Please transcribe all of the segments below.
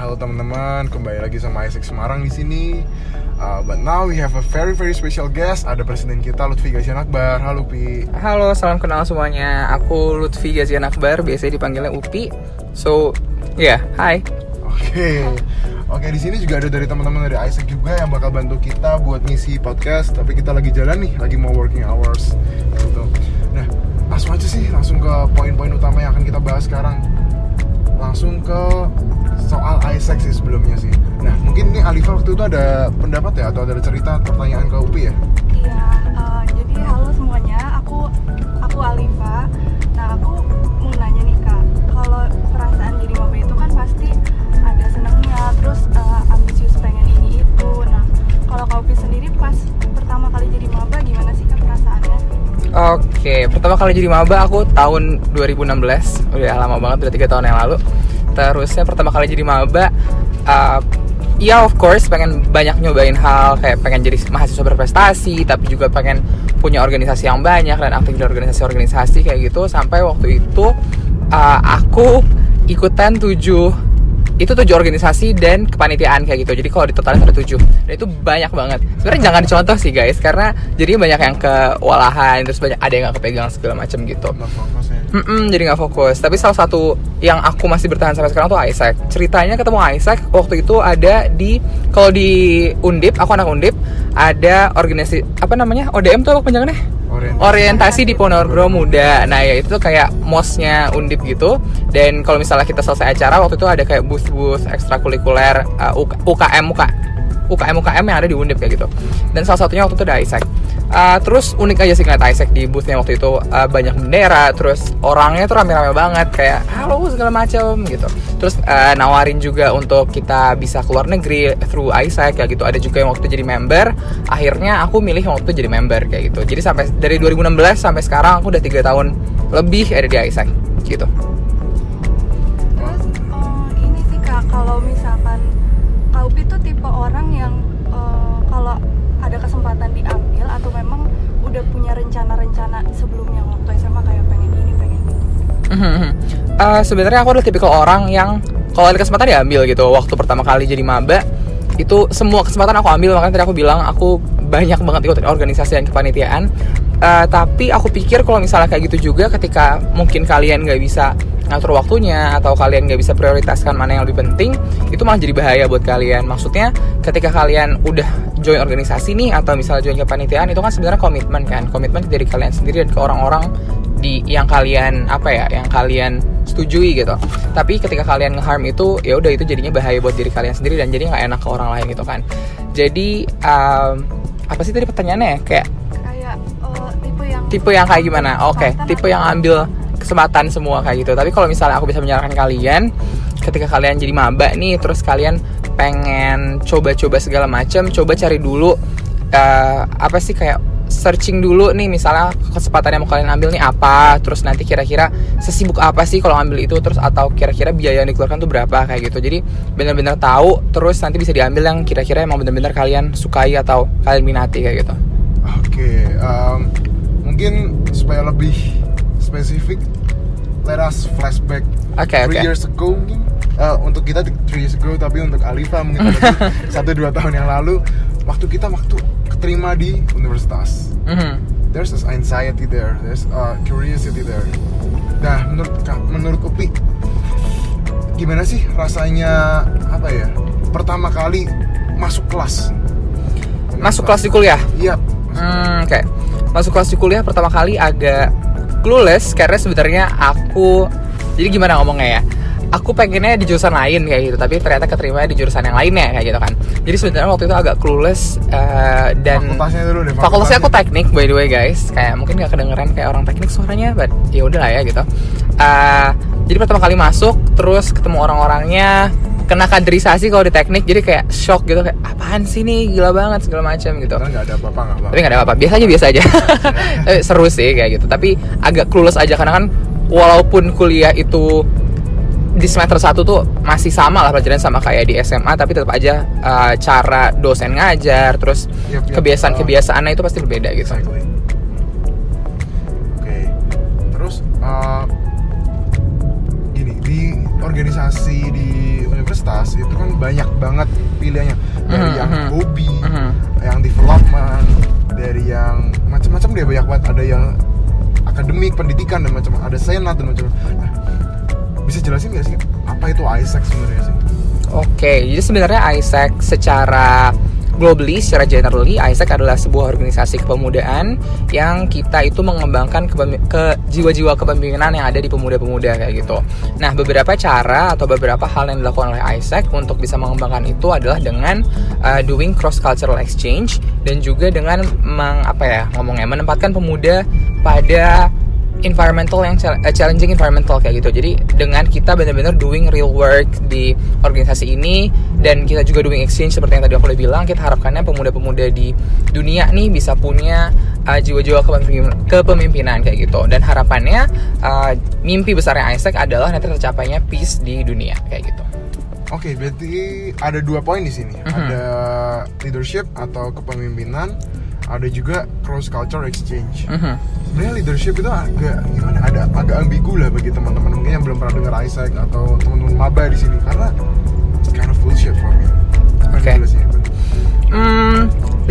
halo teman-teman, kembali lagi sama Isaac Semarang di sini. Uh, but now we have a very very special guest. Ada presiden kita Lutfi Gazian Akbar. Halo Pi. Halo, salam kenal semuanya. Aku Lutfi Gazian Akbar, biasanya dipanggilnya Upi. So, ya, yeah, hai. Oke. Oke, di sini juga ada dari teman-teman dari Isaac juga yang bakal bantu kita buat ngisi podcast. Tapi kita lagi jalan nih, lagi mau working hours gitu. Nah, langsung aja sih, langsung ke poin-poin utama yang akan kita bahas sekarang. Langsung ke soal Isaac sih sebelumnya sih. Nah, mungkin nih Alifa waktu itu ada pendapat ya atau ada cerita pertanyaan ke Upi ya? Iya, uh, jadi halo semuanya, aku aku Alifa. Nah, aku mau nanya nih kak, kalau perasaan jadi maba itu kan pasti ada senangnya, terus uh, ambisius pengen ini itu. Nah, kalau kak Upi sendiri pas pertama kali jadi maba gimana sih kak perasaannya? Oke, pertama kali jadi maba aku tahun 2016, udah lama banget, udah tiga tahun yang lalu. Terusnya pertama kali jadi maba, uh, ya of course pengen banyak nyobain hal kayak pengen jadi mahasiswa berprestasi, tapi juga pengen punya organisasi yang banyak dan aktif di organisasi-organisasi kayak gitu. Sampai waktu itu uh, aku ikutan tujuh itu tujuh organisasi dan kepanitiaan kayak gitu. Jadi kalau di total ada tujuh. Dan itu banyak banget. Sebenarnya jangan dicontoh sih guys karena jadi banyak yang kewalahan terus banyak ada yang nggak kepegang segala macam gitu Ya. Mm-mm, jadi nggak fokus tapi salah satu yang aku masih bertahan sampai sekarang tuh Isaac ceritanya ketemu Isaac waktu itu ada di kalau di Undip aku anak Undip ada organisasi apa namanya ODM tuh apa panjangannya Orientasi. orientasi di Ponorogo Muda. Nah, ya itu tuh kayak mosnya Undip gitu. Dan kalau misalnya kita selesai acara waktu itu ada kayak booth-booth ekstrakurikuler uh, UK- UKM UK UKM UKM yang ada di Undip kayak gitu. Dan salah satunya waktu itu ada Isaac. Uh, terus unik aja sih ngeliat Isaac di boothnya waktu itu uh, banyak bendera, terus orangnya tuh rame-rame banget kayak halo segala macam gitu. Terus uh, nawarin juga untuk kita bisa keluar negeri through Isaac kayak gitu. Ada juga yang waktu jadi member. Akhirnya aku milih yang waktu jadi member kayak gitu. Jadi sampai dari 2016 sampai sekarang aku udah tiga tahun lebih ada di Isaac gitu. Terus oh, ini sih kalau misalkan kak Upi tuh tipe orang yang eh, kalau ada kesempatan memang udah punya rencana-rencana sebelumnya waktu SMA kayak pengen ini pengen itu. Eh, sebenarnya aku adalah tipikal orang yang kalau ada kesempatan diambil gitu. Waktu pertama kali jadi maba itu semua kesempatan aku ambil makanya tadi aku bilang aku banyak banget ikut organisasi dan kepanitiaan. Eh, tapi aku pikir kalau misalnya kayak gitu juga ketika mungkin kalian nggak bisa ngatur waktunya atau kalian nggak bisa prioritaskan mana yang lebih penting itu malah jadi bahaya buat kalian. Maksudnya ketika kalian udah join organisasi nih atau misalnya join kepanitiaan itu kan sebenarnya komitmen kan. Komitmen dari kalian sendiri dan ke orang-orang di yang kalian apa ya yang kalian setujui gitu. Tapi ketika kalian ngeharm itu ya udah itu jadinya bahaya buat diri kalian sendiri dan jadi nggak enak ke orang lain gitu kan. Jadi um, apa sih tadi pertanyaannya ya? Kayak Kayak eh, tipe yang tipe yang kayak gimana? Oke Kesempatan tipe yang ambil kesempatan semua kayak gitu. Tapi kalau misalnya aku bisa menyarankan kalian ketika kalian jadi maba nih terus kalian pengen coba-coba segala macam coba cari dulu eh, apa sih kayak searching dulu nih misalnya kesempatan yang mau kalian ambil nih apa terus nanti kira-kira sesibuk apa sih kalau ambil itu terus atau kira-kira biaya yang dikeluarkan tuh berapa kayak gitu jadi benar-benar tahu terus nanti bisa diambil yang kira-kira emang benar-benar kalian sukai atau kalian minati kayak gitu Oke, um, mungkin supaya lebih spesifik, let us flashback Oke, three oke. years ago mungkin. Uh, untuk kita three years ago, tapi untuk Alifa mungkin satu dua tahun yang lalu, waktu kita waktu keterima di universitas. Mhm. There's this anxiety there, there's uh, curiosity there. Nah, menurut menurut Upi, gimana sih rasanya apa ya? Pertama kali masuk kelas. masuk kelas di kuliah Iya. Hmm, oke. Masuk kelas di kuliah pertama kali agak clueless karena sebenarnya aku jadi gimana ngomongnya ya? Aku pengennya di jurusan lain kayak gitu, tapi ternyata keterima di jurusan yang lainnya kayak gitu kan. Jadi sebenarnya waktu itu agak clueless eh, dan fakultasnya dulu deh. fakultasnya aku teknik by the way guys. Kayak mungkin gak kedengeran kayak orang teknik suaranya, but ya udah lah ya gitu. Eh, jadi pertama kali masuk, terus ketemu orang-orangnya, kena kaderisasi kalau di teknik, jadi kayak shock gitu kayak apaan sih nih gila banget segala macam gitu Padahal nggak ada apa-apa nggak apa. tapi nggak ada apa-apa biasa aja biasa aja Tapi seru sih kayak gitu tapi agak clueless aja karena kan walaupun kuliah itu di semester 1 tuh masih sama lah pelajaran sama kayak di SMA tapi tetap aja uh, cara dosen ngajar terus yep, yep, kebiasaan-kebiasaannya itu pasti berbeda gitu. Oke. Terus eh, uh, ini di organisasi di universitas itu kan banyak banget pilihannya dari mm -hmm. yang hmm. hobi, mm -hmm. yang development, dari yang macam-macam dia banyak banget ada yang akademik, pendidikan dan macam ada senat dan macam. Nah, bisa jelasin nggak sih apa itu ISEC sebenarnya sih Oke, jadi sebenarnya ISEC secara globally, secara generally, ISEC adalah sebuah organisasi kepemudaan yang kita itu mengembangkan kepemi- ke jiwa-jiwa kepemimpinan yang ada di pemuda-pemuda kayak gitu. Nah, beberapa cara atau beberapa hal yang dilakukan oleh ISEC untuk bisa mengembangkan itu adalah dengan uh, doing cross cultural exchange dan juga dengan meng, apa ya ngomongnya menempatkan pemuda pada environmental yang eh, challenging environmental kayak gitu. Jadi dengan kita benar-benar doing real work di organisasi ini dan kita juga doing exchange seperti yang tadi aku udah bilang, kita harapkannya pemuda-pemuda di dunia nih bisa punya uh, jiwa-jiwa kepemimpinan, kepemimpinan kayak gitu. Dan harapannya uh, mimpi besarnya Isaac adalah nanti tercapainya peace di dunia kayak gitu. Oke, berarti ada dua poin di sini. Mhm. Ada leadership atau kepemimpinan, ada juga cross culture exchange. Mhm. Sebenarnya leadership itu agak gimana? Ada agak ambigu lah bagi teman-teman mungkin yang belum pernah dengar Isaac atau teman-teman maba di sini karena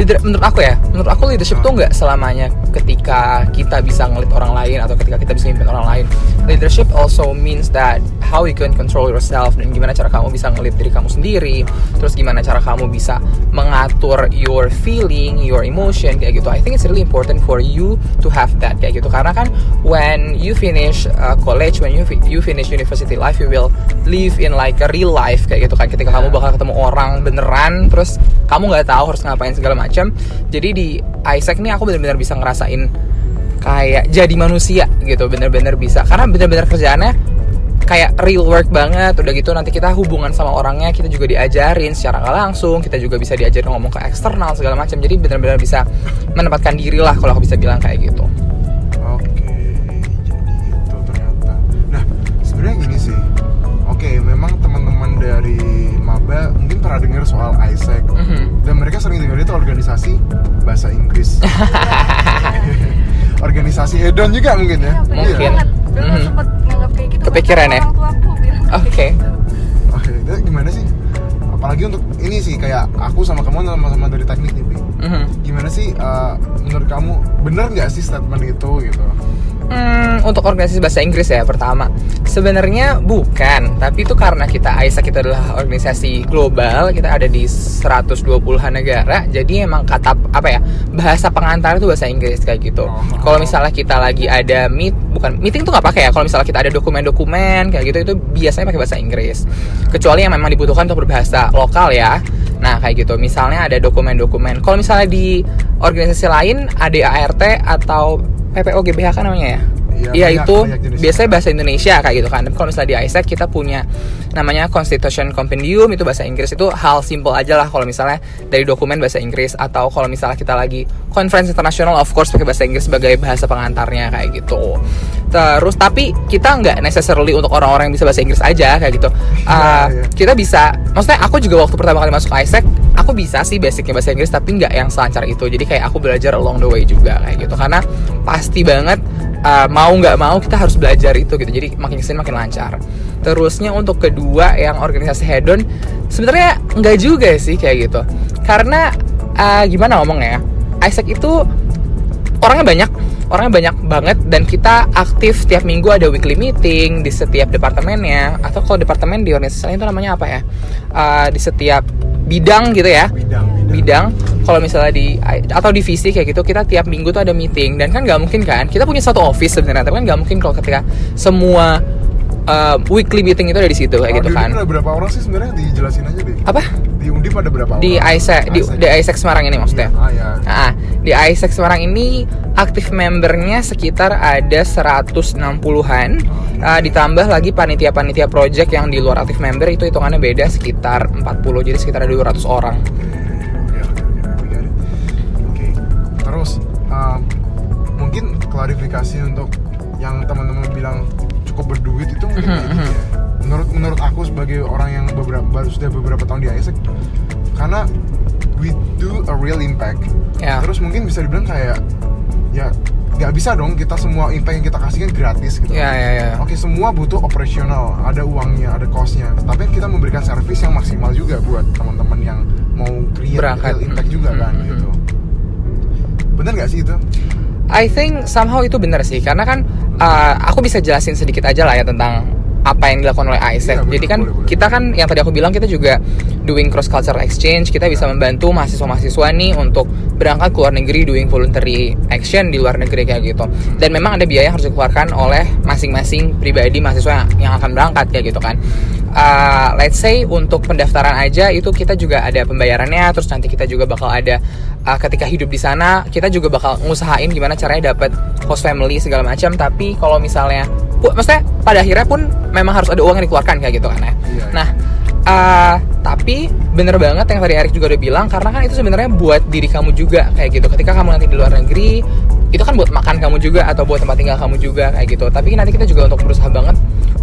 leader, menurut aku ya, menurut aku leadership tuh nggak selamanya ketika kita bisa ngelit orang lain atau ketika kita bisa mimpin orang lain. Leadership also means that how you can control yourself dan gimana cara kamu bisa ngelit diri kamu sendiri. Terus gimana cara kamu bisa mengatur your feeling, your emotion kayak gitu. I think it's really important for you to have that kayak gitu. Karena kan when you finish uh, college, when you fi- you finish university life, you will live in like a real life kayak gitu kan. Ketika kamu bakal ketemu orang beneran, terus kamu nggak tahu harus ngapain segala macam. Jadi di Isaac nih aku benar-benar bisa ngerasain kayak jadi manusia gitu, bener-bener bisa. Karena bener-bener kerjaannya kayak real work banget. Udah gitu nanti kita hubungan sama orangnya kita juga diajarin secara nggak langsung. Kita juga bisa diajarin ngomong ke eksternal segala macam. Jadi benar-benar bisa menempatkan diri lah kalau aku bisa bilang kayak gitu. Oke, organisasi bahasa Inggris. organisasi hedon juga mungkin ya. Iya, Mungkin. banget. Dulu sempet nganggap kayak gitu. Kepikiran ya? Kayak Oke. gitu. Oke, itu gimana sih? Apalagi untuk ini sih kayak aku sama kamu sama-sama dari teknik nih. Mhm. Gimana sih uh, menurut kamu bener nggak sih statement itu gitu? Hmm, untuk organisasi bahasa Inggris ya pertama. Sebenarnya bukan tapi itu karena kita ISAC kita adalah organisasi global kita ada di 120-an negara jadi emang kata apa ya bahasa pengantar itu bahasa Inggris kayak gitu. Oh. kalau misalnya kita lagi ada meet bukan meeting tuh nggak pakai ya kalau misalnya kita ada dokumen-dokumen kayak gitu itu biasanya pakai bahasa Inggris. Kecuali yang memang dibutuhkan untuk berbahasa lokal ya. Nah kayak gitu misalnya ada dokumen-dokumen. Kalau misalnya di organisasi lain ada ART atau PPO GBH kan namanya ya Iya, banyak- itu banyak biasanya bahasa Indonesia kayak gitu kan. Tapi kalau misalnya di ISEC kita punya namanya Constitution Compendium itu bahasa Inggris itu hal simple aja lah kalau misalnya dari dokumen bahasa Inggris atau kalau misalnya kita lagi conference internasional of course pakai bahasa Inggris sebagai bahasa pengantarnya kayak gitu. Terus tapi kita nggak necessarily untuk orang-orang yang bisa bahasa Inggris aja kayak gitu. Uh, iya. Kita bisa, maksudnya aku juga waktu pertama kali masuk ISEC aku bisa sih basicnya bahasa Inggris tapi nggak yang selancar itu. Jadi kayak aku belajar along the way juga kayak gitu. Karena pasti banget uh, mau nggak mau kita harus belajar itu gitu. Jadi makin ke sini makin lancar. Terusnya untuk kedua yang organisasi hedon sebenarnya nggak juga sih kayak gitu. Karena uh, gimana ngomongnya ya? Isaac itu orangnya banyak orangnya banyak banget dan kita aktif tiap minggu ada weekly meeting di setiap departemennya atau kalau departemen di organisasi lain itu namanya apa ya? Uh, di setiap bidang gitu ya? Bidang, bidang. Kalau misalnya di atau divisi kayak gitu kita tiap minggu tuh ada meeting. Dan kan nggak mungkin kan kita punya satu office sebenarnya tapi kan nggak mungkin kalau ketika semua uh, weekly meeting itu ada di situ kayak Kalau gitu kan ada berapa orang sih sebenarnya dijelasin aja deh. apa Di Undip ada berapa di orang? ISEC di, di ISEC Semarang ini maksudnya Iya, Ah ya. Nah, di ISEC Semarang ini aktif membernya sekitar ada 160-an uh, ditambah lagi panitia-panitia project yang di luar aktif member itu hitungannya beda sekitar 40 jadi sekitar ada 200 orang Oke, oke, oke. Oke. Terus um, mungkin klarifikasi untuk yang teman-teman bilang cukup berduit itu kayak gini ya. Menurut menurut aku sebagai orang yang beberapa baru sudah beberapa tahun di ISEC karena we do a real impact. Ya. Terus mungkin bisa dibilang kayak ya nggak bisa dong kita semua impact yang kita kasih kan gratis gitu. ya ya ya Oke semua butuh operasional, ada uangnya, ada costnya. Tapi kita memberikan servis yang maksimal juga buat teman-teman yang mau create Berangkat. real impact juga kan Hmm, hmm, gitu. Bener nggak sih itu? I think somehow itu benar sih karena kan uh, aku bisa jelasin sedikit aja lah ya tentang apa yang dilakukan oleh ISEC. Iya, benar, Jadi kan boleh, boleh. kita kan yang tadi aku bilang kita juga doing cross cultural exchange, kita bisa membantu mahasiswa-mahasiswa nih untuk berangkat ke luar negeri doing voluntary action di luar negeri kayak gitu. Dan memang ada biaya yang harus dikeluarkan oleh masing-masing pribadi mahasiswa yang, yang akan berangkat kayak gitu kan. Uh, let's say untuk pendaftaran aja itu kita juga ada pembayarannya, terus nanti kita juga bakal ada uh, ketika hidup di sana kita juga bakal ngusahain gimana caranya dapat host family segala macam. Tapi kalau misalnya, pu- maksudnya pada akhirnya pun memang harus ada uang yang dikeluarkan kayak gitu kan ya. Iya. Nah, uh, tapi bener banget yang tadi Erik juga udah bilang karena kan itu sebenarnya buat diri kamu juga kayak gitu. Ketika kamu nanti di luar negeri itu kan buat makan kamu juga atau buat tempat tinggal kamu juga kayak gitu. Tapi nanti kita juga untuk berusaha banget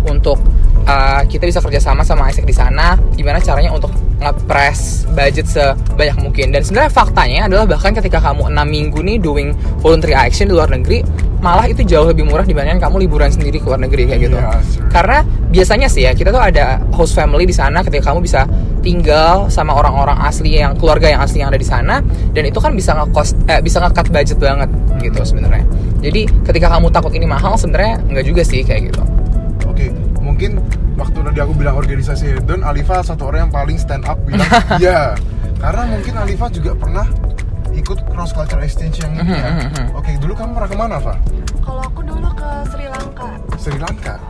untuk uh, kita bisa kerjasama sama Isaac di sana. Gimana caranya untuk ngepres budget sebanyak mungkin. Dan sebenarnya faktanya adalah bahkan ketika kamu 6 minggu nih doing voluntary action di luar negeri, malah itu jauh lebih murah dibandingkan kamu liburan sendiri ke luar negeri kayak gitu. Iya, sure. Karena biasanya sih ya kita tuh ada host family di sana ketika kamu bisa tinggal sama orang-orang asli yang keluarga yang asli yang ada di sana dan itu kan bisa nge-cost eh, bisa nge-cut budget banget gitu sebenarnya. Jadi ketika kamu takut ini mahal sebenarnya nggak juga sih kayak gitu. Mungkin waktu tadi aku bilang organisasi Hedon, Alifa satu orang yang paling stand up bilang iya. Karena mungkin Alifa juga pernah ikut cross culture exchange yang ini ya. Mhm, mhm. Oke, dulu kamu pernah ke mana, Fa? Kalau aku dulu ke Sri Lanka. Sri Lanka.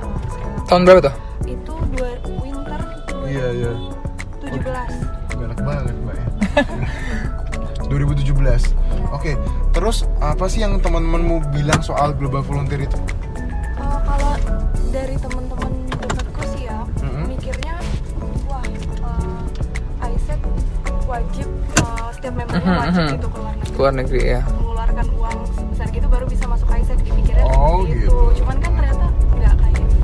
Tahun berapa tuh? Itu dua winter Iya, iya. 2017. Galak banget, Mbak ya. 2017. Oke, terus apa sih yang teman-temanmu bilang soal global volunteer itu? Setiap membernya Mhm, wajib mhm. gitu ke luar negeri. Ya. mengeluarkan uang sebesar gitu baru bisa masuk Isaac dipikirnya Oh, gitu. itu. Cuman kan ternyata nggak kayak gitu.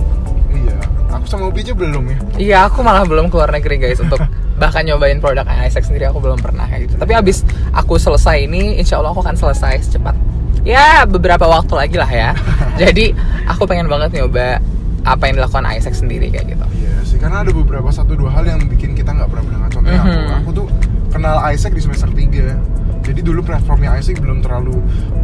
Iya, aku sama Upi aja belum ya. Iya, aku malah belum keluar negeri guys untuk bahkan nyobain produk Isaac sendiri aku belum pernah kayak gitu. Tapi abis aku selesai ini, insya Allah aku akan selesai secepat. Ya beberapa waktu lagi lah ya. Jadi aku pengen banget nyoba apa yang dilakukan Isaac sendiri kayak gitu. Iya sih, karena ada beberapa satu dua hal yang bikin kita nggak pernah berangkat. Contohnya aku, Mhm. aku tuh kenal Isaac di semester 3 Jadi dulu platformnya Isaac belum terlalu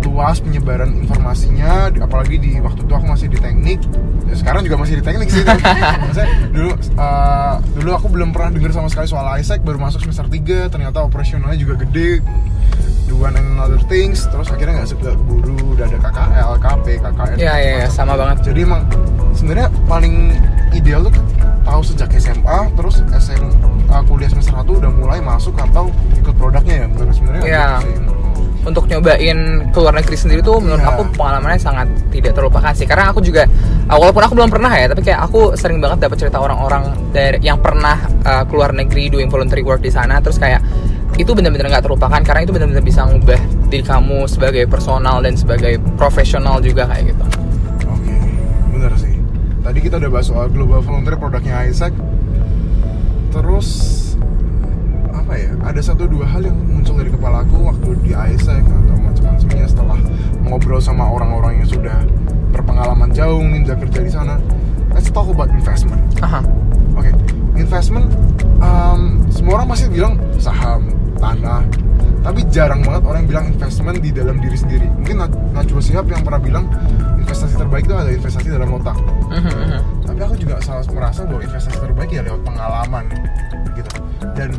luas penyebaran informasinya, apalagi di waktu itu aku masih di teknik. Ya, sekarang juga masih di teknik sih. maksudnya dulu eh, dulu aku belum pernah dengar sama sekali soal Isaac, baru masuk semester 3 ternyata operasionalnya juga gede. Do one and another things, terus akhirnya nggak suka keburu udah ada KKL, KP, KKN. Iya, iya, iya, sama banget. Jadi emang sebenarnya paling ideal tuh tahu sejak SMA terus SM uh, kuliah semester 1 udah mulai masuk atau ikut produknya ya bener sebenarnya gitu sih. untuk nyobain ke luar negeri sendiri tuh menurut Iya. aku pengalamannya sangat tidak terlupakan sih karena aku juga walaupun aku belum pernah ya tapi kayak aku sering banget dapat cerita orang-orang dari yang pernah uh, keluar negeri doing voluntary work di sana terus kayak itu benar-benar nggak terlupakan karena itu benar-benar bisa ngubah diri kamu sebagai personal dan sebagai profesional juga kayak gitu. Oke, bener sih. Tadi kita udah bahas soal global volunteer produknya Isaac. Terus apa ya? Ada satu dua hal yang muncul dari kepala aku waktu di Isaac atau macam-macamnya setelah ngobrol sama orang-orang yang sudah berpengalaman jauh ninja kerja di sana. Let's talk about investment. Aha. Oke, investment um, semua orang masih bilang saham, tanah, tapi jarang banget orang yang bilang investment di dalam diri sendiri. Mungkin Naj- Najwa Shihab yang pernah bilang investasi terbaik itu ada investasi dalam otak. Tapi aku juga salah merasa bahwa investasi terbaik ya lewat pengalaman gitu. Dan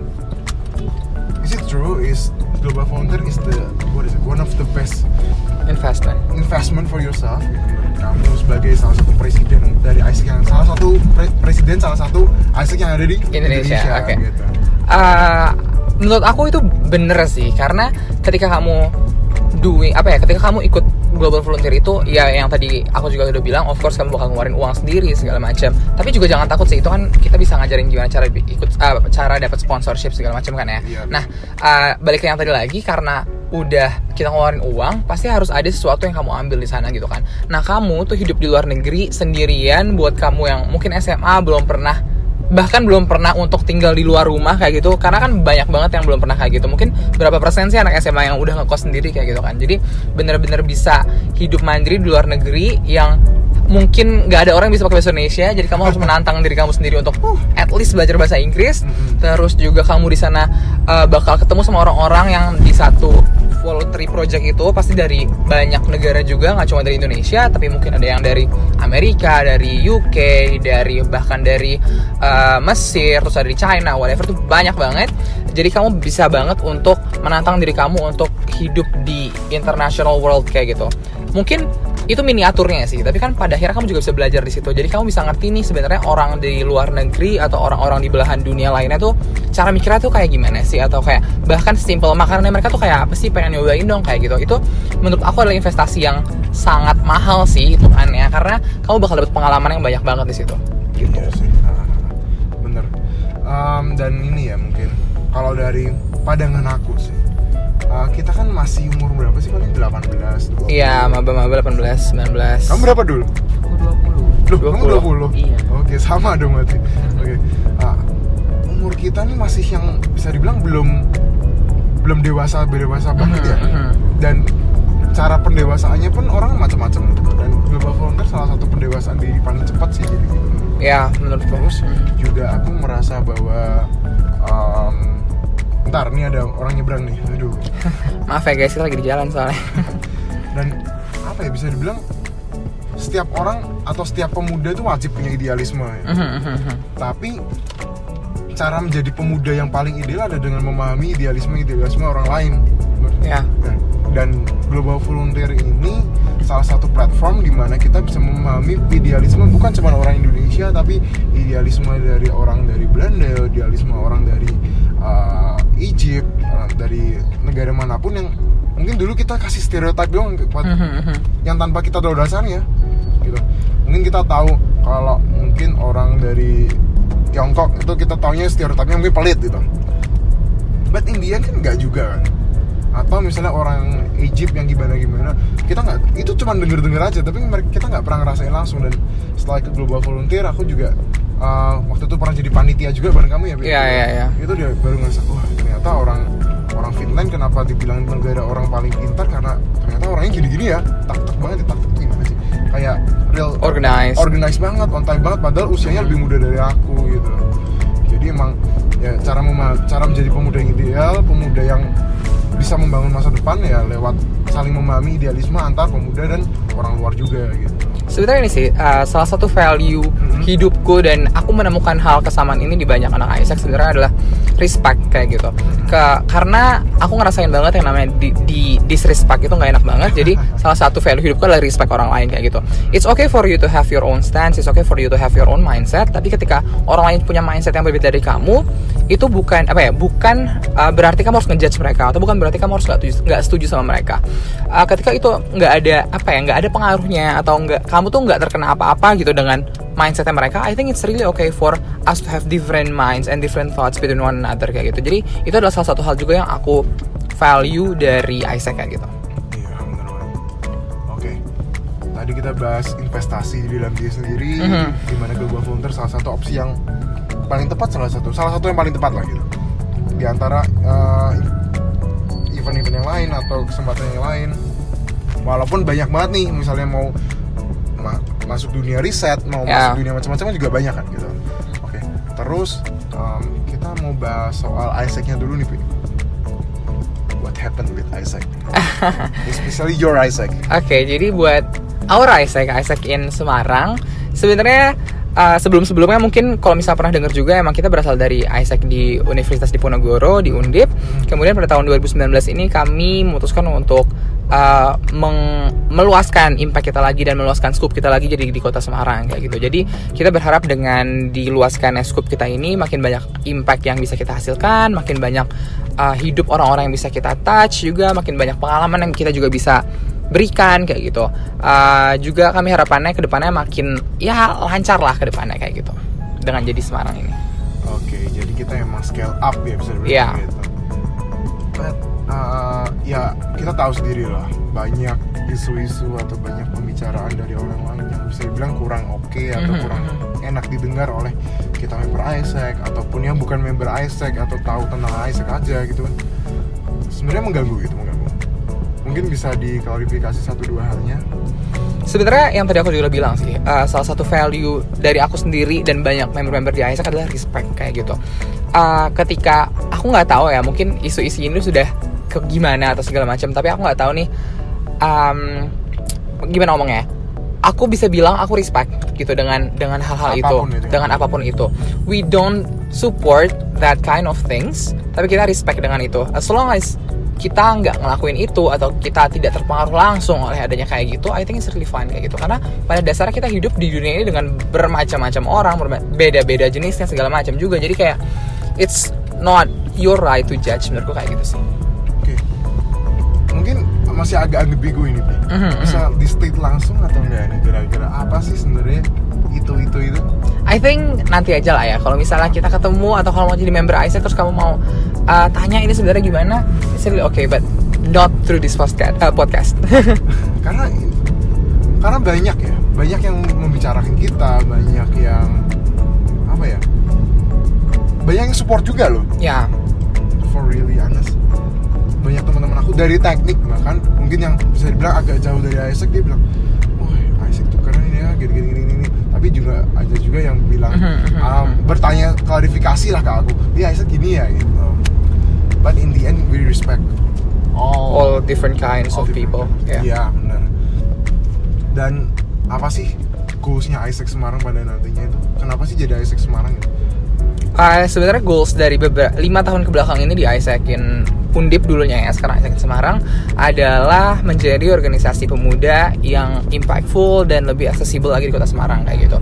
is it true? Is global volunteer is the what is it? One of the best Investment. investment for yourself gitu. kamu sebagai salah satu presiden dari ISIC yang salah satu pre- presiden salah satu ISIC yang ada di Indonesia, oke. gitu. Uh, menurut aku itu bener sih karena ketika kamu doing apa ya ketika kamu ikut global volunteer itu ya yang tadi aku juga udah bilang of course kamu bakal ngeluarin uang sendiri segala macam tapi juga jangan takut sih itu kan kita bisa ngajarin gimana cara ikut uh, cara dapat sponsorship segala macam kan ya. Iya. nah uh, balik ke yang tadi lagi karena udah kita ngeluarin uang pasti harus ada sesuatu yang kamu ambil di sana gitu kan. Nah kamu tuh hidup di luar negeri sendirian buat kamu yang mungkin SMA belum pernah bahkan belum pernah untuk tinggal di luar rumah kayak gitu karena kan banyak banget yang belum pernah kayak gitu. Mungkin berapa persen sih anak SMA yang udah ngekos sendiri kayak gitu kan. Jadi bener-bener bisa hidup mandiri di luar negeri yang mungkin nggak ada orang yang bisa pakai bahasa Indonesia jadi kamu harus menantang diri kamu sendiri untuk at least belajar bahasa Inggris. Mhm. terus juga kamu di sana uh, bakal ketemu sama orang-orang yang di satu voluntary project itu pasti dari banyak negara juga nggak cuma dari Indonesia tapi mungkin ada yang dari Amerika dari UK dari bahkan dari uh, Mesir terus dari China whatever tuh banyak banget. Jadi kamu bisa banget untuk menantang diri kamu untuk hidup di international world kayak gitu. Mungkin itu miniaturnya sih tapi kan pada akhirnya kamu juga bisa belajar di situ. Jadi kamu bisa ngerti nih sebenarnya orang di luar negeri atau orang-orang di belahan dunia lainnya tuh cara mikirnya tuh kayak gimana sih? Atau kayak bahkan simple makanannya mereka tuh kayak apa sih? Pengen nyobain dong kayak gitu. Itu menurut aku adalah investasi yang sangat mahal sih hitungannya karena kamu bakal dapat pengalaman yang banyak banget di situ. Gitu. Iya sih. Bener. Um, dan ini ya mungkin kalau dari pandangan aku sih uh, kita kan masih umur berapa sih paling 18 20 iya maba-maba 18 19 kamu berapa dulu aku 20 Loh, kamu 20? Iya. Oke, sama dong berarti. Oke. Ah, umur kita nih masih yang bisa dibilang belum belum dewasa dewasa banget ya. Mhm. Dan cara pendewasaannya pun orang macam-macam gitu. Dan global volunteer salah satu pendewasaan diri paling cepat sih jadi gitu. ya menurutku Terus juga aku merasa bahwa um, ntar nih ada orang nyebrang nih. Aduh. maaf ya guys kita lagi di jalan soalnya dan apa ya bisa dibilang setiap orang atau setiap pemuda itu wajib punya idealisme ya. tapi cara menjadi pemuda yang paling ideal ada dengan memahami idealisme idealisme orang lain ya dan, dan global volunteer ini salah satu platform di mana kita bisa memahami idealisme bukan cuma orang Indonesia tapi idealisme dari orang dari Belanda idealisme orang dari uh, Egypt uh, dari negara mana pun yang mungkin dulu kita kasih stereotip doang buat yang tanpa kita tahu dasarnya gitu. Mungkin kita tahu kalau mungkin orang dari Tiongkok itu kita taunya stereotipnya mungkin pelit gitu. But in the end kan nggak juga kan. Atau misalnya orang Egypt yang gimana gimana kita nggak itu cuma denger denger aja tapi kita nggak pernah ngerasain langsung. Dan setelah ikut global volunteer aku juga uh, waktu itu pernah jadi panitia juga bareng kamu ya? Iya, iya, iya. itu dia baru ngerasa wah ternyata orang orang Finland kenapa dibilang negara orang paling pintar karena ternyata orangnya gini-gini ya taktik banget ya taktik tuh gimana sih kayak real Organized. organized banget on time banget padahal usianya lebih muda dari aku gitu jadi emang ya cara mema- cara menjadi pemuda yang ideal pemuda yang bisa membangun masa depan ya lewat saling memahami idealisme antar pemuda dan orang luar juga gitu Sebenarnya ini sih uh, salah satu value Mhm. hidupku dan aku menemukan hal kesamaan ini di banyak anak Isaac sebenarnya adalah respect kayak gitu. Ke, karena aku ngerasain banget yang namanya di, di disrespect itu nggak enak banget. Jadi salah satu value hidupku adalah respect orang lain kayak gitu. It's okay for you to have your own stance, it's okay for you to have your own mindset. Tapi ketika orang lain punya mindset yang berbeda dari kamu, itu bukan apa ya? Bukan uh, berarti kamu harus ngejudge mereka atau bukan berarti kamu harus nggak setuju, setuju sama mereka. Uh, ketika itu nggak ada apa ya? Nggak ada pengaruhnya atau nggak kamu tuh nggak terkena apa-apa gitu dengan mindsetnya mereka. I think it's really okay for us to have different minds and different thoughts between one another kayak gitu. Jadi itu adalah salah satu hal juga yang aku value dari Isaac kayak gitu. iya benar banget oke tadi kita bahas investasi di dalam diri sendiri Mhm. di mana global volunteer salah satu opsi yang paling tepat salah satu salah satu yang paling tepat lah gitu di antara uh, event-event yang lain atau kesempatan yang lain walaupun banyak banget nih misalnya mau ma- masuk dunia riset mau Ya. masuk dunia macam-macam juga banyak kan gitu oke terus um, kita mau bahas soal Isaacnya dulu nih Pi. what happened with Isaac especially your Isaac Oke, jadi buat our Isaac, Isaac in Semarang, sebenarnya uh, sebelum-sebelumnya mungkin kalau misal pernah dengar juga emang kita berasal dari Isaac di Universitas Diponegoro di Undip. Kemudian pada tahun 2019 ini kami memutuskan untuk uh, meng- meluaskan impact kita lagi dan meluaskan scoop kita lagi jadi di kota Semarang kayak gitu. Jadi kita berharap dengan diluaskan scoop kita ini makin banyak impact yang bisa kita hasilkan, makin banyak uh, hidup orang-orang yang bisa kita touch juga, makin banyak pengalaman yang kita juga bisa berikan kayak gitu. Uh, juga kami harapannya ke depannya makin ya lancar lah ke depannya kayak gitu dengan jadi Semarang ini. Oke, jadi kita emang scale up ya bisa dibilang Iya. gitu. But, uh, ya kita tahu sendiri lah banyak isu-isu atau banyak pembicaraan dari orang lain yang bisa dibilang kurang oke atau Mhm, kurang enak didengar oleh kita member Isaac ataupun yang bukan member Isaac atau tahu tentang Isaac aja gitu kan. Sebenarnya mengganggu gitu mengganggu. Mungkin bisa diklarifikasi satu dua halnya. Sebenarnya yang tadi aku juga bilang sih, uh, salah satu value dari aku sendiri dan banyak member-member di Isaac adalah respect kayak gitu. Uh, ketika aku nggak tahu ya, mungkin isu-isu ini sudah ke gimana atau segala macam. Tapi aku nggak tahu nih um, gimana ngomongnya. Aku bisa bilang aku respect gitu dengan dengan hal-hal itu. Itu. dengan apa pun itu. We don't support that kind of things tapi kita respect dengan itu. As long as kita nggak ngelakuin itu atau kita tidak terpengaruh langsung oleh adanya kayak gitu I think it's really fine kayak gitu. Karena pada dasarnya kita hidup di dunia ini dengan bermacam-macam orang beda-beda jenisnya segala macam juga. Jadi kayak it's not your right to judge menurutku kayak gitu sih. Mungkin masih agak ambigu ini, Pi. Mhm, Bisa di state langsung atau enggak nih kira-kira apa sih sebenarnya itu itu itu? I think nanti aja lah ya kalau misalnya kita ketemu atau kalau mau jadi member Isaac terus kamu mau uh, tanya ini sebenarnya gimana it's really okay but not through this podcast uh, podcast Karena karena banyak ya, banyak yang membicarakan kita, banyak yang apa ya? Banyak yang support juga loh. ya For really honest. Banyak teman-teman aku dari teknik bahkan mungkin yang bisa dibilang agak jauh dari Isaac dia bilang, "Wah, Isaac tuh keren ya, gini gini gini gini." Tapi juga ada juga yang bilang um, bertanya klarifikasi lah ke aku. Dia Isaac gini ya gitu. But in the end we respect all all different kinds all of different people kinds. ya Iya, benar. Dan apa sih goalsnya Isaac Semarang pada nantinya itu? Kenapa sih jadi Isaac Semarang gitu? Uh, sebenarnya goals dari beberapa lima tahun ke belakang ini di Isaacin Undip dulunya ya sekarang Isaacin Semarang adalah menjadi organisasi pemuda yang impactful dan lebih aksesibel lagi di kota Semarang kayak gitu.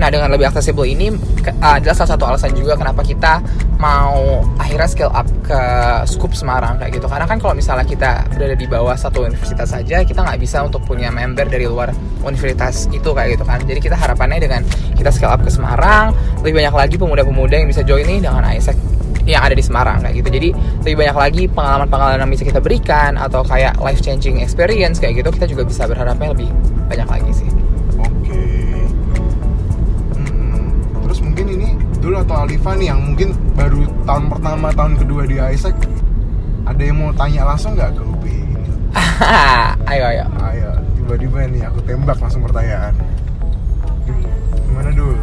Nah dengan lebih aksesibel ini uh, adalah salah satu alasan juga kenapa kita mau akhirnya scale up ke Scoop Semarang kayak gitu. Karena kan kalau misalnya kita berada di bawah satu universitas saja kita nggak bisa untuk punya member dari luar universitas itu kayak gitu kan. Jadi kita harapannya dengan kita scale up ke Semarang lebih banyak lagi pemuda-pemuda yang bisa join nih dengan Isaac yang ada di Semarang kayak gitu. Jadi lebih banyak lagi pengalaman-pengalaman yang bisa kita berikan atau kayak life changing experience kayak gitu kita juga bisa berharapnya lebih banyak lagi sih. Oke. Mm-mm. Terus mungkin ini dulu atau Alifa nih yang mungkin baru tahun pertama, tahun kedua di Isaac ada yang mau tanya langsung nggak ke ini? ayo ayo. Ayo, tiba-tiba nih aku tembak langsung pertanyaan. Gimana dulu?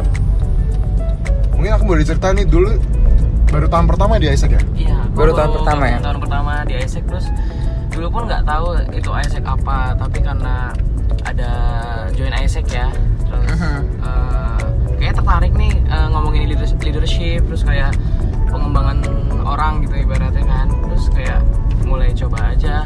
Mungkin aku boleh cerita nih dulu baru tahun pertama di Isaac ya? Iya, Baru tahun pertama ya? Tahun pertama di ISEC terus dulu pun nggak tahu itu ISEC apa, tapi karena ada join ISEC ya, terus Mhm. eh, kayak tertarik nih eh, ngomongin leaders- leadership, terus kayak pengembangan orang gitu ibaratnya kan, terus kayak mulai coba aja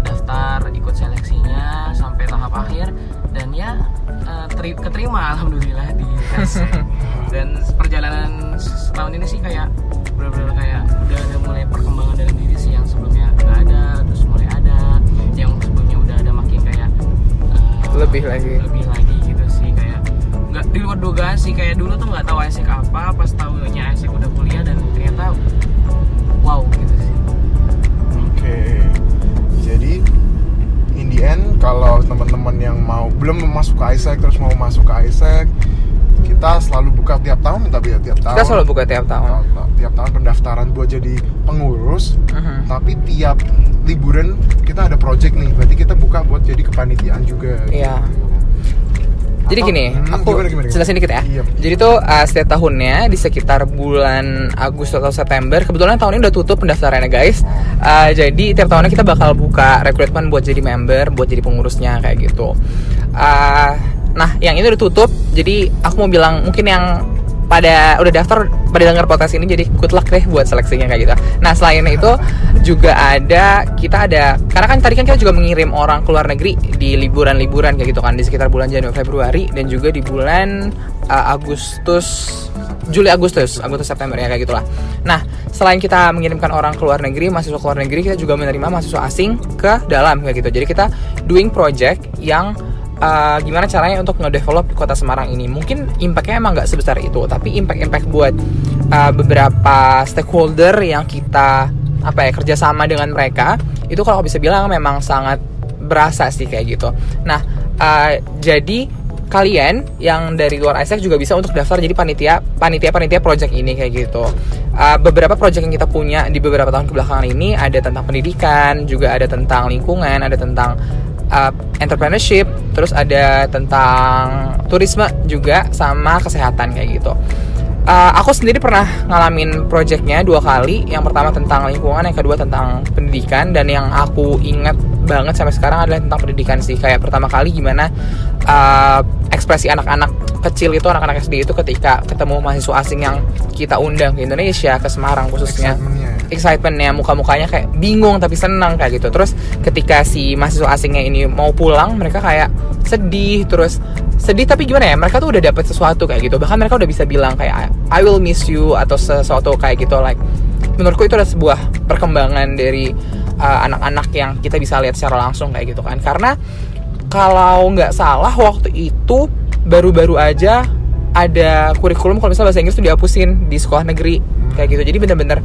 daftar ikut seleksinya sampai tahap akhir dan ya eh, teri- keterima alhamdulillah di ISEC dan perjalanan setahun ini sih kayak benar-benar kayak udah ada mulai perkembangan dalam diri sih yang sebelumnya nggak ada terus mulai ada yang sebelumnya udah ada makin kayak eh, Lebih lagi. lebih lagi gitu sih kayak nggak di luar dugaan sih kayak dulu tuh nggak tahu ISEC apa pas tahunya ISEC udah kuliah dan ternyata wow gitu sih Oke. Jadi in the end kalau teman-teman yang mau belum masuk ke Isaac terus mau masuk ke Isaac kita selalu buka tiap tahun tapi ya tiap tahun. Kita selalu buka tiap tahun. Tiap- tiap tahun pendaftaran buat jadi pengurus. Mhm. Tapi tiap liburan kita ada project nih. Berarti kita buka buat jadi kepanitiaan juga. Iya. Jadi Atau- gini, Hmm, aku gimana, gimana, gimana? jelasin dikit ya. Iya. Jadi tuh uh, setiap tahunnya di sekitar bulan Agustus atau September, kebetulan tahun ini udah tutup pendaftarannya guys. Uh, jadi tiap tahunnya kita bakal buka rekrutmen buat jadi member, buat jadi pengurusnya kayak gitu. Uh, nah, yang ini udah tutup. Jadi aku mau bilang mungkin yang pada udah daftar pada denger podcast ini jadi good luck deh buat seleksinya kayak gitu. Nah selain itu juga ada kita ada karena kan tadi kan kita juga mengirim orang ke luar negeri di liburan-liburan kayak gitu kan di sekitar bulan Januari Februari dan juga di bulan uh, Agustus Juli Agustus Agustus September ya kayak gitulah. Nah selain kita mengirimkan orang ke luar negeri mahasiswa ke luar negeri kita juga menerima mahasiswa asing ke dalam kayak gitu. Jadi kita doing project yang uh, gimana caranya untuk ngedevelop kota Semarang ini? Mungkin impactnya emang nggak sebesar itu tapi impact-impact buat uh, beberapa stakeholder yang kita apa ya kerjasama dengan mereka itu kalau bisa bilang memang sangat berasa sih kayak gitu. Nah uh, jadi kalian yang dari luar Isaac juga bisa untuk daftar jadi panitia panitia panitia project ini kayak gitu. Uh, beberapa project yang kita punya di beberapa tahun kebelakangan ini ada tentang pendidikan juga ada tentang lingkungan ada tentang uh, entrepreneurship, terus ada tentang turisme juga sama kesehatan kayak gitu. Uh, aku sendiri pernah ngalamin projectnya dua kali. Yang pertama tentang lingkungan, yang kedua tentang pendidikan. Dan yang aku ingat banget sampai sekarang adalah tentang pendidikan sih. Kayak pertama kali gimana uh, ekspresi anak-anak kecil itu, anak-anak SD itu ketika ketemu mahasiswa asing yang kita undang ke Indonesia, ke Semarang khususnya. Ya. Excitementnya, muka-mukanya kayak bingung tapi senang kayak gitu. Terus ketika si mahasiswa asingnya ini mau pulang, mereka kayak sedih, terus sedih tapi gimana ya mereka tuh udah dapet sesuatu kayak gitu. Bahkan mereka udah bisa bilang kayak I will miss you atau sesuatu kayak gitu like menurutku itu adalah sebuah perkembangan dari uh, anak-anak yang kita bisa lihat secara langsung kayak gitu kan. Karena kalau nggak salah waktu itu baru-baru aja ada kurikulum kalau misalnya bahasa Inggris tuh dihapusin di sekolah negeri kayak gitu. Jadi bener-bener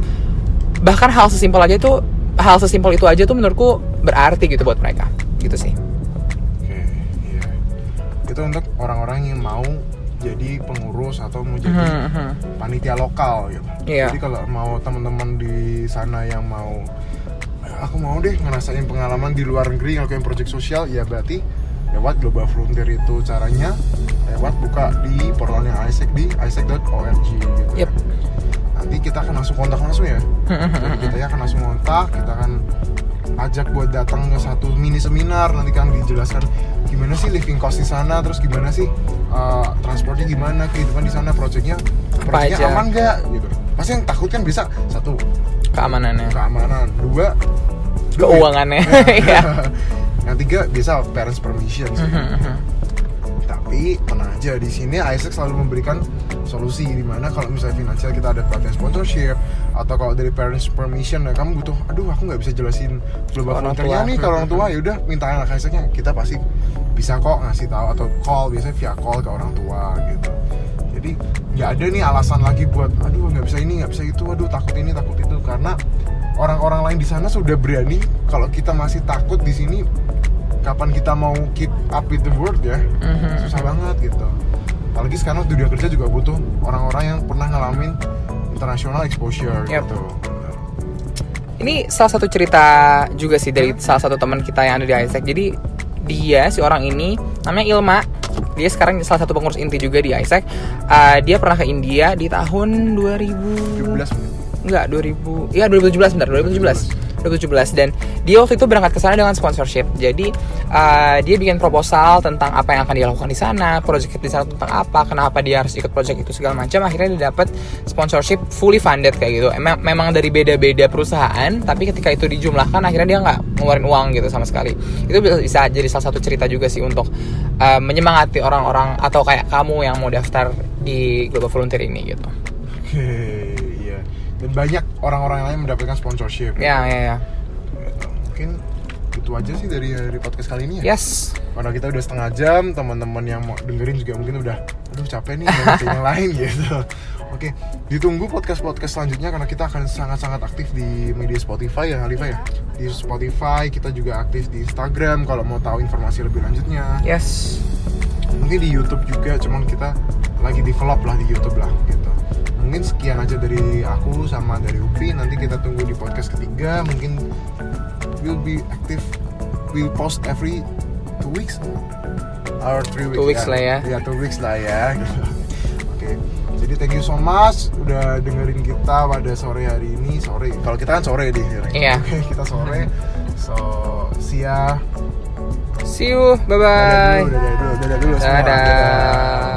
bahkan hal sesimpel aja itu hal sesimpel itu aja tuh menurutku berarti gitu buat mereka gitu sih Oke, iya. Itu untuk orang-orang yang mau jadi pengurus atau mau jadi Mhm, mhm. panitia lokal gitu. Iya. Jadi kalau mau teman-teman di sana yang mau "Eh, aku mau deh ngerasain pengalaman di luar negeri ngelakuin project sosial ya berarti lewat Global Frontier itu caranya lewat buka di portalnya ISEC di isec.org gitu. Yep. Nanti kita akan langsung kontak langsung ya. Jadi kita ya akan langsung kontak, kita akan ajak buat datang ke satu mini seminar. Nanti kan dijelaskan gimana sih living cost di sana terus gimana sih uh, transportnya gimana kehidupan di sana projectnya projectnya aja? aman nggak gitu. Pasti yang takut kan bisa satu keamanannya. keamanan. Dua keuangannya. Ya yang tiga biasa parents permission. Sih. Tapi tenang aja di sini Isaac selalu memberikan solusi di mana kalau misalnya finansial kita ada pelatihan sponsorship atau kalau dari parents permission ya kamu butuh aduh aku nggak bisa jelasin global tua. nih kalau orang tua ya udah minta anak Isaacnya kita pasti bisa kok ngasih tahu atau call biasanya via call ke orang tua gitu jadi nggak ada nih alasan lagi buat aduh nggak bisa ini nggak bisa itu aduh takut ini takut itu karena orang-orang lain di sana sudah berani kalau kita masih takut di sini kapan kita mau keep up with the world ya Mhm. susah banget gitu apalagi sekarang dunia kerja juga butuh orang-orang yang pernah ngalamin international exposure Yep. gitu Ini salah satu cerita juga sih dari salah satu teman kita yang ada di Isaac. Jadi dia si orang ini namanya Ilma. Dia sekarang salah satu pengurus inti juga di Isaac. Uh, dia pernah ke India di tahun 2000 17 menit Enggak, 2000. Iya, 2017 benar, 2017. 2017 dan dia waktu itu berangkat ke sana dengan sponsorship. Jadi uh, dia bikin proposal tentang apa yang akan dia lakukan di sana, project di sana tentang apa, kenapa dia harus ikut project itu segala macam. Akhirnya dia dapat sponsorship fully funded kayak gitu. Emang memang dari beda-beda perusahaan, tapi ketika itu dijumlahkan akhirnya dia nggak ngeluarin uang gitu sama sekali. Itu bisa, bisa jadi salah satu cerita juga sih untuk uh, menyemangati orang-orang atau kayak kamu yang mau daftar di Global Volunteer ini gitu. oke iya dan banyak orang-orang lain mendapatkan sponsorship. Ya, ya, ya. Mungkin itu aja sih dari dari podcast kali ini ya. Yes. karena kita udah setengah jam teman-teman yang mau dengerin juga mungkin udah aduh capek nih yang lain gitu. Oke ditunggu podcast podcast selanjutnya karena kita akan sangat-sangat aktif di media Spotify ya Alifa ya. Di Spotify kita juga aktif di Instagram kalau mau tahu informasi lebih lanjutnya. Yes. mungkin di YouTube juga cuman kita lagi develop lah di YouTube lah gitu mungkin sekian aja dari aku sama dari Upi. Nanti kita tunggu di podcast ketiga. Mungkin we'll be active. We'll post every two weeks. Or three weeks. Two weeks lah ya. ya two weeks lah ya. Oke. Jadi thank you so much udah dengerin kita pada sore hari ini. Sore. Kalau kita kan sore deh Iya. Oke, kita sore. So see ya. See you. Bye dadah bye. dulu dadah dulu dadah dulu. Dadah.